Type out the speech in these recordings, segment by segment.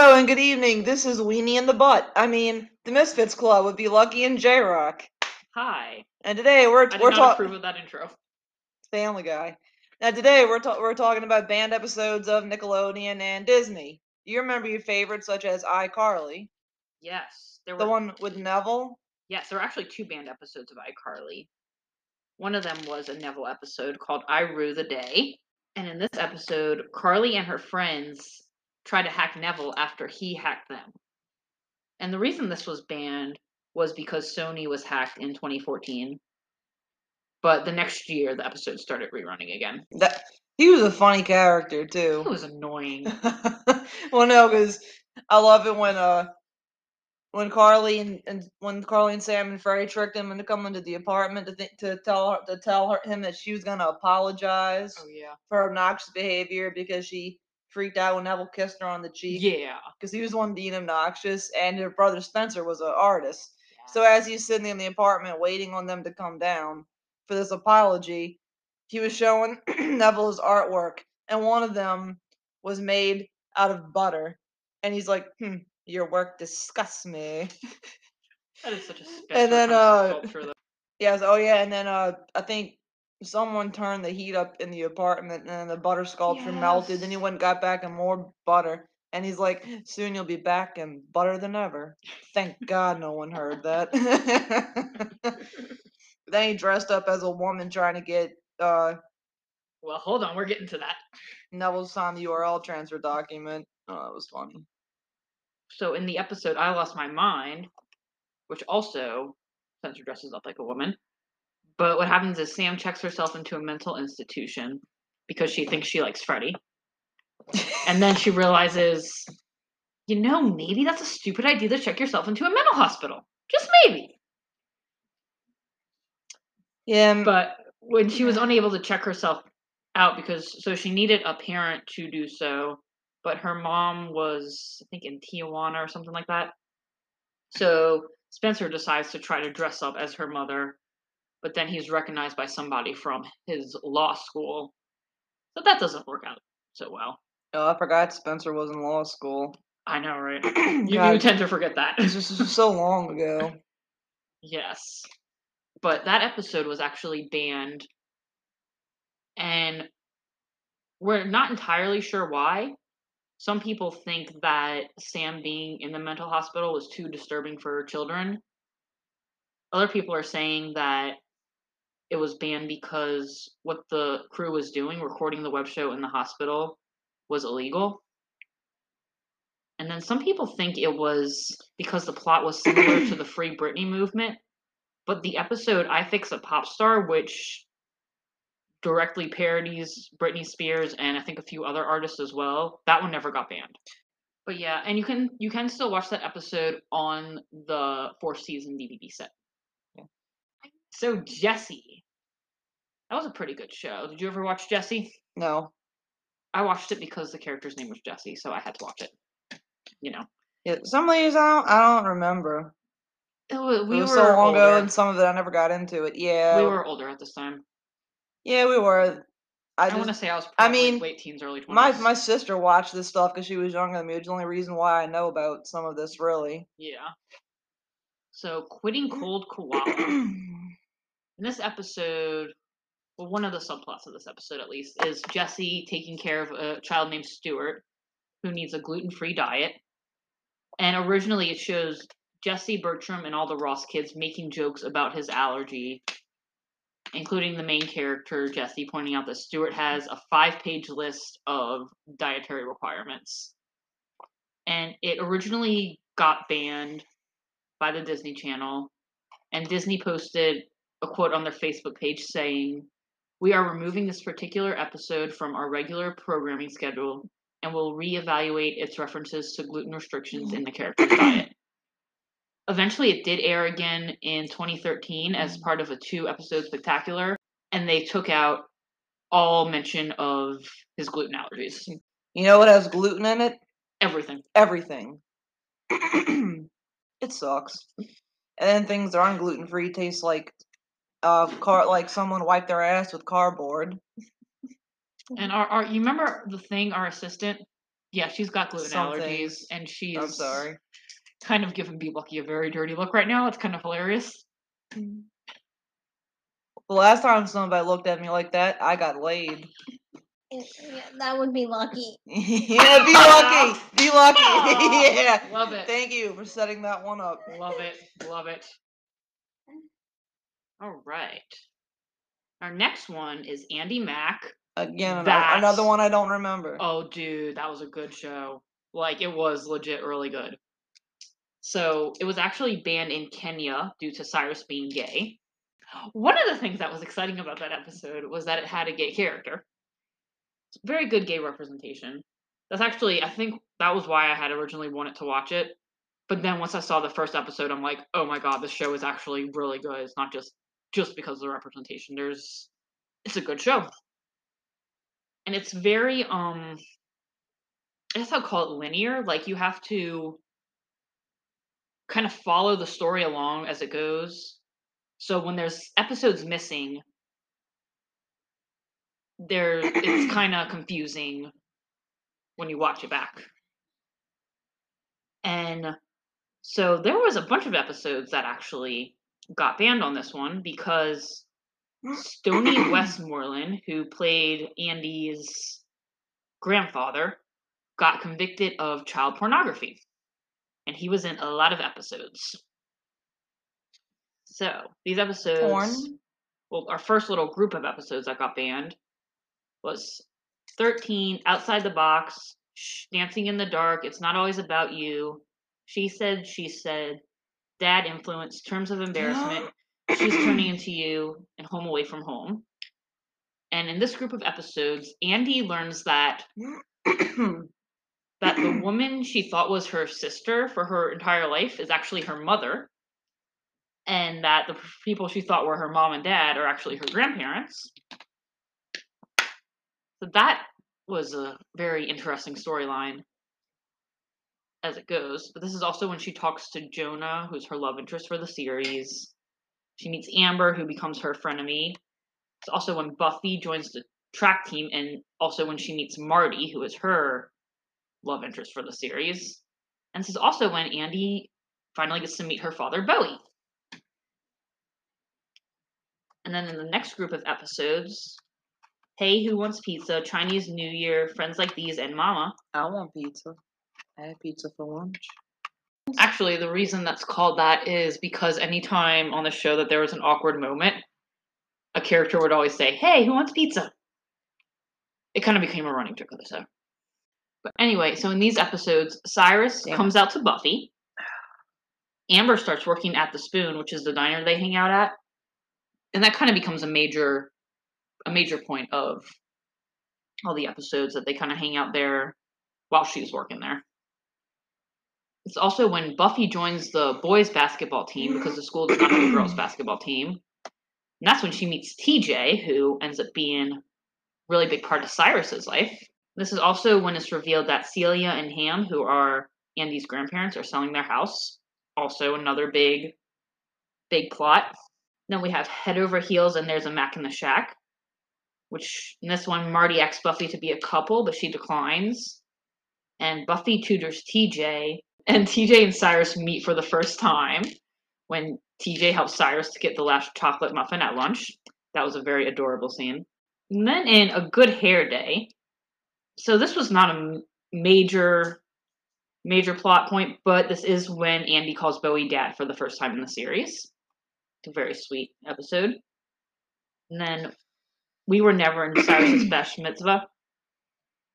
Hello and good evening. This is Weenie in the Butt. I mean, the Misfits Club would be Lucky and J Rock. Hi. And today we're I did we're talking approve of that intro. Family Guy. Now today we're ta- we're talking about banned episodes of Nickelodeon and Disney. Do you remember your favorites such as iCarly, Yes, there were. the one with Nevel? Yes, there were actually two banned episodes of iCarly. One of them was a Nevel episode called "I Rue the Day," and in this episode, Carly and her friends try to hack Nevel after he hacked them. And the reason this was banned was because Sony was hacked in 2014. But the next year, the episode started rerunning again. That he was a funny character too. It was annoying. well, no, because I love it when uh when Carly and, and when Carly and Sam and Freddie tricked him into coming to the apartment to think to tell her to tell her him that she was gonna apologize Oh yeah. for her obnoxious behavior because she freaked out when Nevel kissed her on the cheek Yeah. because he was the one being obnoxious and her brother Spencer was an artist. So as he's sitting in the apartment waiting on them to come down for this apology, he was showing Nevel's artwork, and one of them was made out of butter. And he's like, "Hmm, your work disgusts me." That is such a special And then, uh, sculpture, though. yes, oh yeah, and then uh, I think someone turned the heat up in the apartment, and the butter sculpture melted. Then he went and got back and more butter. And he's like, soon you'll be back and butter than ever. Thank God no one heard that. then he dressed up as a woman trying to get uh Well, hold on, we're getting to that. Nevel's on the URL transfer document. Oh, that was funny. So in the episode I Lost My Mind, which also Spencer dresses up like a woman. But what happens is Sam checks herself into a mental institution because she thinks she likes Freddie. And then she realizes, you know, maybe that's a stupid idea to check yourself into a mental hospital. Just maybe. Yeah, But when she was unable to check herself out because so she needed a parent to do so, but her mom was I think in Tijuana or something like that. So Spencer decides to try to dress up as her mother, but then he's recognized by somebody from his law school. So that doesn't work out so well. oh, I forgot Spencer was in law school. I know, right? You, you tend to forget that. this was so long ago. Yes. But that episode was actually banned. And we're not entirely sure why. Some people think that Sam being in the mental hospital was too disturbing for children. Other people are saying that it was banned because what the crew was doing, recording the web show in the hospital, was illegal. And then some people think it was because the plot was similar to the Free Britney movement. But the episode I Fix a Pop Star, which directly parodies Britney Spears and I think a few other artists as well, that one never got banned. But yeah, and you can you can still watch that episode on the fourth season DVD set. So Jessie. That was a pretty good show. Did you ever watch Jessie? No. I watched it because the character's name was Jessie, so I had to watch it. You know. Yeah, some of these I don't I don't remember. It was, we it was were so long ago and some of it I never got into it. Yeah. we were older at this time. Yeah, we were. I, I, want to say I was I mean, late teens, early 20s. My my sister watched this stuff because she was younger than me. Which is the only reason why I know about some of this, really. Yeah. So quitting cold koala. In this episode, well, one of the subplots of this episode at least is Jessie taking care of a child named Stuart who needs a gluten-free diet. And originally it shows Jessie Bertram and all the Ross kids making jokes about his allergy, including the main character Jessie pointing out that Stuart has a five-page list of dietary requirements. And it originally got banned by the Disney Channel, and Disney posted a quote on their Facebook page saying, We are removing this particular episode from our regular programming schedule and will reevaluate its references to gluten restrictions in the character's diet. Eventually, it did air again in 2013 as part of a two episode spectacular, and they took out all mention of his gluten allergies. You know what has gluten in it? Everything. Everything. it sucks. And then things that aren't gluten free taste like uh car like someone wiped their ass with cardboard. And our, our you remember the thing our assistant Yeah, she's got gluten Some allergies, things. and she's I'm sorry. kind of giving Be Lucky a very dirty look right now. It's kind of hilarious. The last time somebody looked at me like that, I got laid. Yeah, that would be lucky. yeah, be lucky. Be lucky. Yeah. Love it. Thank you for setting that one up. Love it. Love it. All right. Our next one is Andy Mack. Again, That's- another one I don't remember. Oh, dude, that was a good show. Like, it was legit really good. So, it was actually banned in Kenya due to Cyrus being gay. One of the things that was exciting about that episode was that it had a gay character. Very good gay representation. That's actually, I think that was why I had originally wanted to watch it. But then once I saw the first episode, I'm like, oh my god, this show is actually really good. It's not just just because of the representation. There's, it's a good show, and it's very um, I guess I'll call it linear. Like you have to kind of follow the story along as it goes. So when there's episodes missing, there it's kind of confusing when you watch it back. And so there was a bunch of episodes that actually got banned on this one because Stoney Westmoreland, who played Andy's grandfather, got convicted of child pornography. And he was in a lot of episodes. So these episodes Porn. well, our first little group of episodes that got banned was 13, Outside the Box, Dancing in the Dark, It's Not Always About You, She Said, She Said, Dad Influence, Terms of Embarrassment, She's Turning Into You, and Home Away from Home. And in this group of episodes, Andy learns that that the woman she thought was her sister for her entire life is actually her mother, and that the people she thought were her mom and dad are actually her grandparents. So that was a very interesting storyline as it goes. But this is also when she talks to Jonah, who's her love interest for the series. She meets Amber, who becomes her frenemy. It's also when Buffy joins the track team, and also when she meets Marty, who is her love interest for the series. And this is also when Andy finally gets to meet her father, Bowie. And then in the next group of episodes, Hey, Who Wants Pizza, Chinese New Year, Friends Like These, and Mama. I want pizza. I had pizza for lunch. Actually, the reason that's called that is because anytime on the show that there was an awkward moment, a character would always say, Hey, who wants pizza? It kind of became a running joke of the show. But anyway, so in these episodes, Cyrus Damn. comes out to Buffy. Amber starts working at the Spoon, which is the diner they hang out at. And that kind of becomes a major a major point of all the episodes that they kind of hang out there while she's working there. It's also when Buffy joins the boys basketball team because the school does not have a girls basketball team. And that's when she meets TJ, who ends up being a really big part of Cyrus's life. This is also when it's revealed that Celia and Ham, who are Andy's grandparents, are selling their house. Also another big, big plot. Then we have Head Over Heels and There's a Mac in the Shack, which in this one Marty asks Buffy to be a couple, but she declines. And Buffy tutors TJ, and TJ and Cyrus meet for the first time when TJ helps Cyrus to get the last chocolate muffin at lunch. That was a very adorable scene. And then in A Good Hair Day, so this was not a major major plot point, but this is when Andy calls Bowie dad for the first time in the series. It's a very sweet episode. And then we were never in Cyrus's bash mitzvah.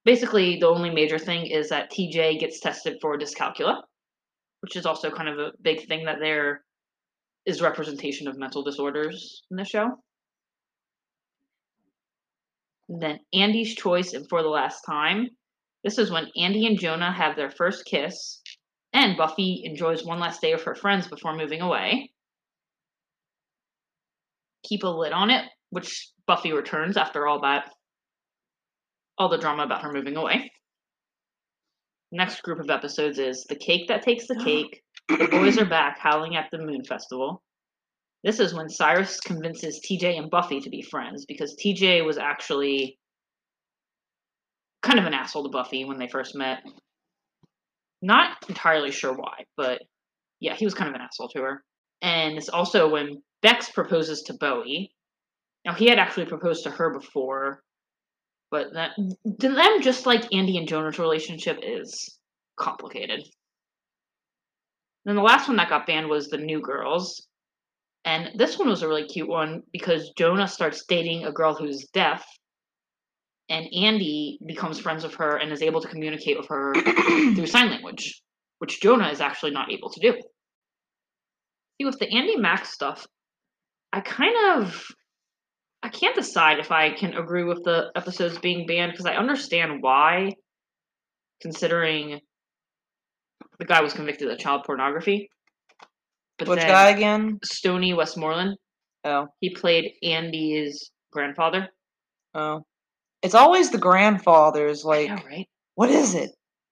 Basically, the only major thing is that TJ gets tested for dyscalculia, which is also kind of a big thing that there is representation of mental disorders in the show. And then Andy's choice and for the last time. This is when Andy and Jonah have their first kiss, and Buffy enjoys one last day with her friends before moving away. Keep a lid on it, which Buffy returns after all that, all the drama about her moving away. Next group of episodes is The Cake That Takes the Cake, The Boys Are Back Howling at the Moon Festival. This is when Cyrus convinces TJ and Buffy to be friends because TJ was actually kind of an asshole to Buffy when they first met. Not entirely sure why, but yeah, he was kind of an asshole to her. And it's also when Bex proposes to Bowie. Now he had actually proposed to her before, but that mm. to them, just like Andy and Jonah's relationship, is complicated. Then the last one that got banned was the New Girls, and this one was a really cute one because Jonah starts dating a girl who's deaf, and Andy becomes friends with her and is able to communicate with her through sign language, which Jonah is actually not able to do. See, with the Andy Mack's stuff, I kind of I can't decide if I can agree with the episodes being banned because I understand why, considering the guy was convicted of child pornography. But Which guy again? Stoney Westmoreland, Oh, he played Andy's grandfather. oh. It's always the grandfathers. Like, know, right? what is it?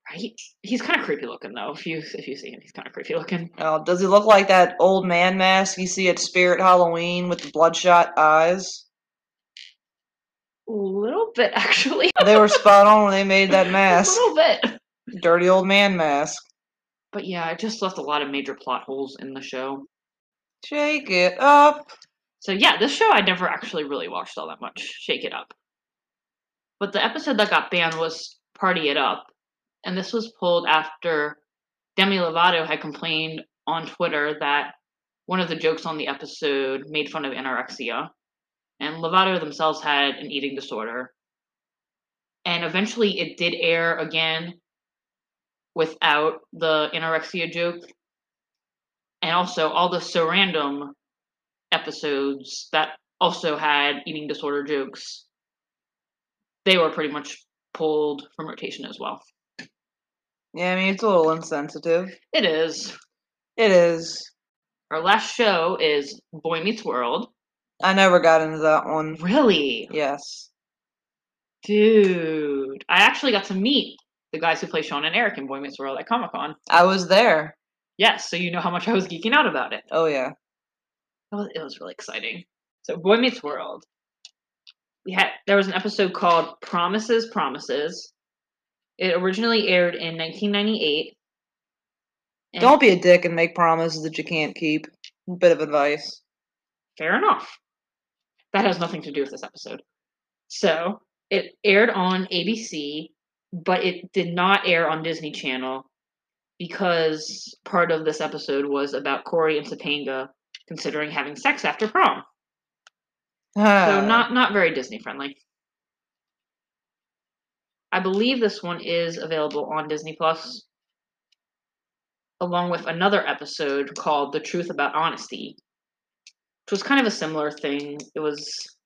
Right? He's kind of creepy looking though. If you if you see him, he's kind of creepy looking. Oh, does he look like that old man mask you see at Spirit Halloween with the bloodshot eyes? A little bit actually. They were spot on when they made that mask. A little bit. Dirty old man mask. But yeah, it just left a lot of major plot holes in the show. Shake it up. So yeah, this show I never actually really watched all that much. Shake it up. But the episode that got banned was Party It Up. And this was pulled after Demi Lovato had complained on Twitter that one of the jokes on the episode made fun of anorexia. And Lovato themselves had an eating disorder. And eventually it did air again without the anorexia joke. And also all the so random episodes that also had eating disorder jokes, they were pretty much pulled from rotation as well. Yeah, I mean, it's a little insensitive. It is. It is. Our last show is Boy Meets World. I never got into that one. Really? Yes. Dude. I actually got to meet the guys who play Shawn and Eric in Boy Meets World at Comic Con. I was there. Yes, so you know how much I was geeking out about it. Oh, yeah. It was, it was really exciting. So Boy Meets World. We had there was an episode called Promises, Promises. It originally aired in 1998. Don't be a dick and make promises that you can't keep. Bit of advice. Fair enough. That has nothing to do with this episode. So it aired on ABC, but it did not air on Disney Channel because part of this episode was about Cory and Topanga considering having sex after prom. So Ah. not not very Disney friendly. I believe this one is available on Disney Plus, along with another episode called "The Truth About Honesty," which was kind of a similar thing. It was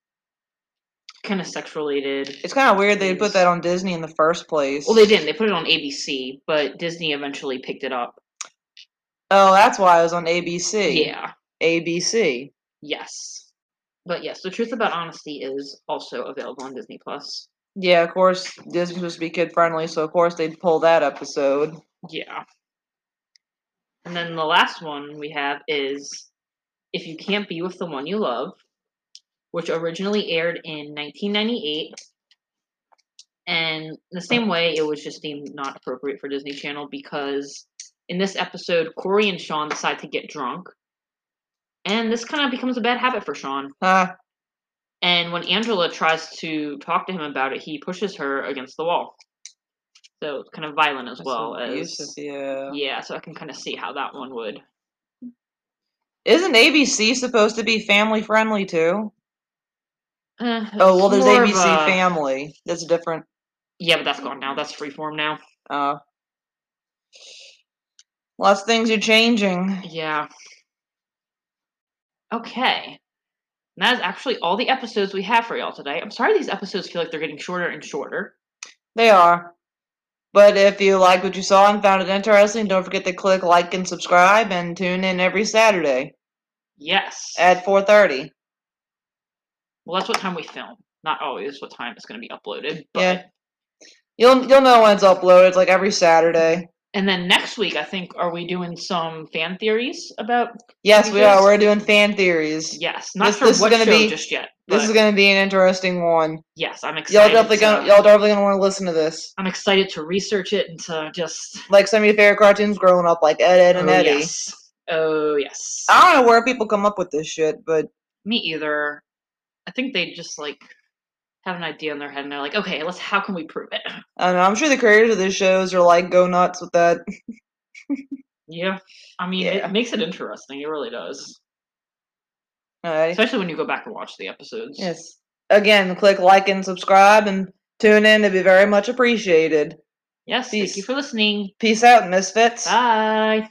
kind of sex related. It's kind of weird they put that on Disney in the first place. Well, they didn't. They put it on ABC, but Disney eventually picked it up. Oh, that's why it was on ABC. Yeah. ABC. Yes. But yes, "The Truth About Honesty" is also available on Disney Plus. Yeah, of course, Disney's supposed to be kid friendly, so of course they'd pull that episode. Yeah. And then the last one we have is If You Can't Be With the One You Love, which originally aired in 1998. And the same way, it was just deemed not appropriate for Disney Channel because in this episode, Cory and Shawn decide to get drunk. And this kind of becomes a bad habit for Shawn. Huh. And when Angela tries to talk to him about it, he pushes her against the wall. So it's kind of violent as That's well abusive, as yeah. yeah, so I can kind of see how that one would. Isn't ABC supposed to be family friendly too? Eh, Oh well, there's ABC a- Family. That's a different. Yeah, but that's gone now. That's freeform now. Uh, lots of things are changing. Yeah. Okay. And that is actually all the episodes we have for y'all today. I'm sorry these episodes feel like they're getting shorter and shorter. They are. But if you liked what you saw and found it interesting, don't forget to click like and subscribe and tune in every Saturday Yes. at 4:30. well, that's what time we film. Not always what time it's going to be uploaded. But, Yeah. You'll you'll know when it's uploaded. Like every Saturday. And then next week, I think, are we doing some fan theories about? Yes, we are. We're doing fan theories. Yes. Not This- sure this is what gonna show be- just yet. This is gonna be an interesting one. Yes, I'm excited. Y'all definitely to, gonna y'all definitely gonna want to listen to this. I'm excited to research it and to just. Like some of your favorite cartoons growing up, like Ed, Ed, and oh, Eddie. yes. Oh yes. I don't know where people come up with this shit, but Me either. I think they just like have an idea in their head and they're like, okay, let's. How can we prove it? I know. I'm sure the creators of these shows are like go nuts with that. Yeah. I mean, Yeah. it makes it interesting. It really does. Especially when you go back and watch the episodes. Yes. Again, click like and subscribe and tune in. It'd be very much appreciated. Yes. Thank you for listening. Peace out, misfits. Bye.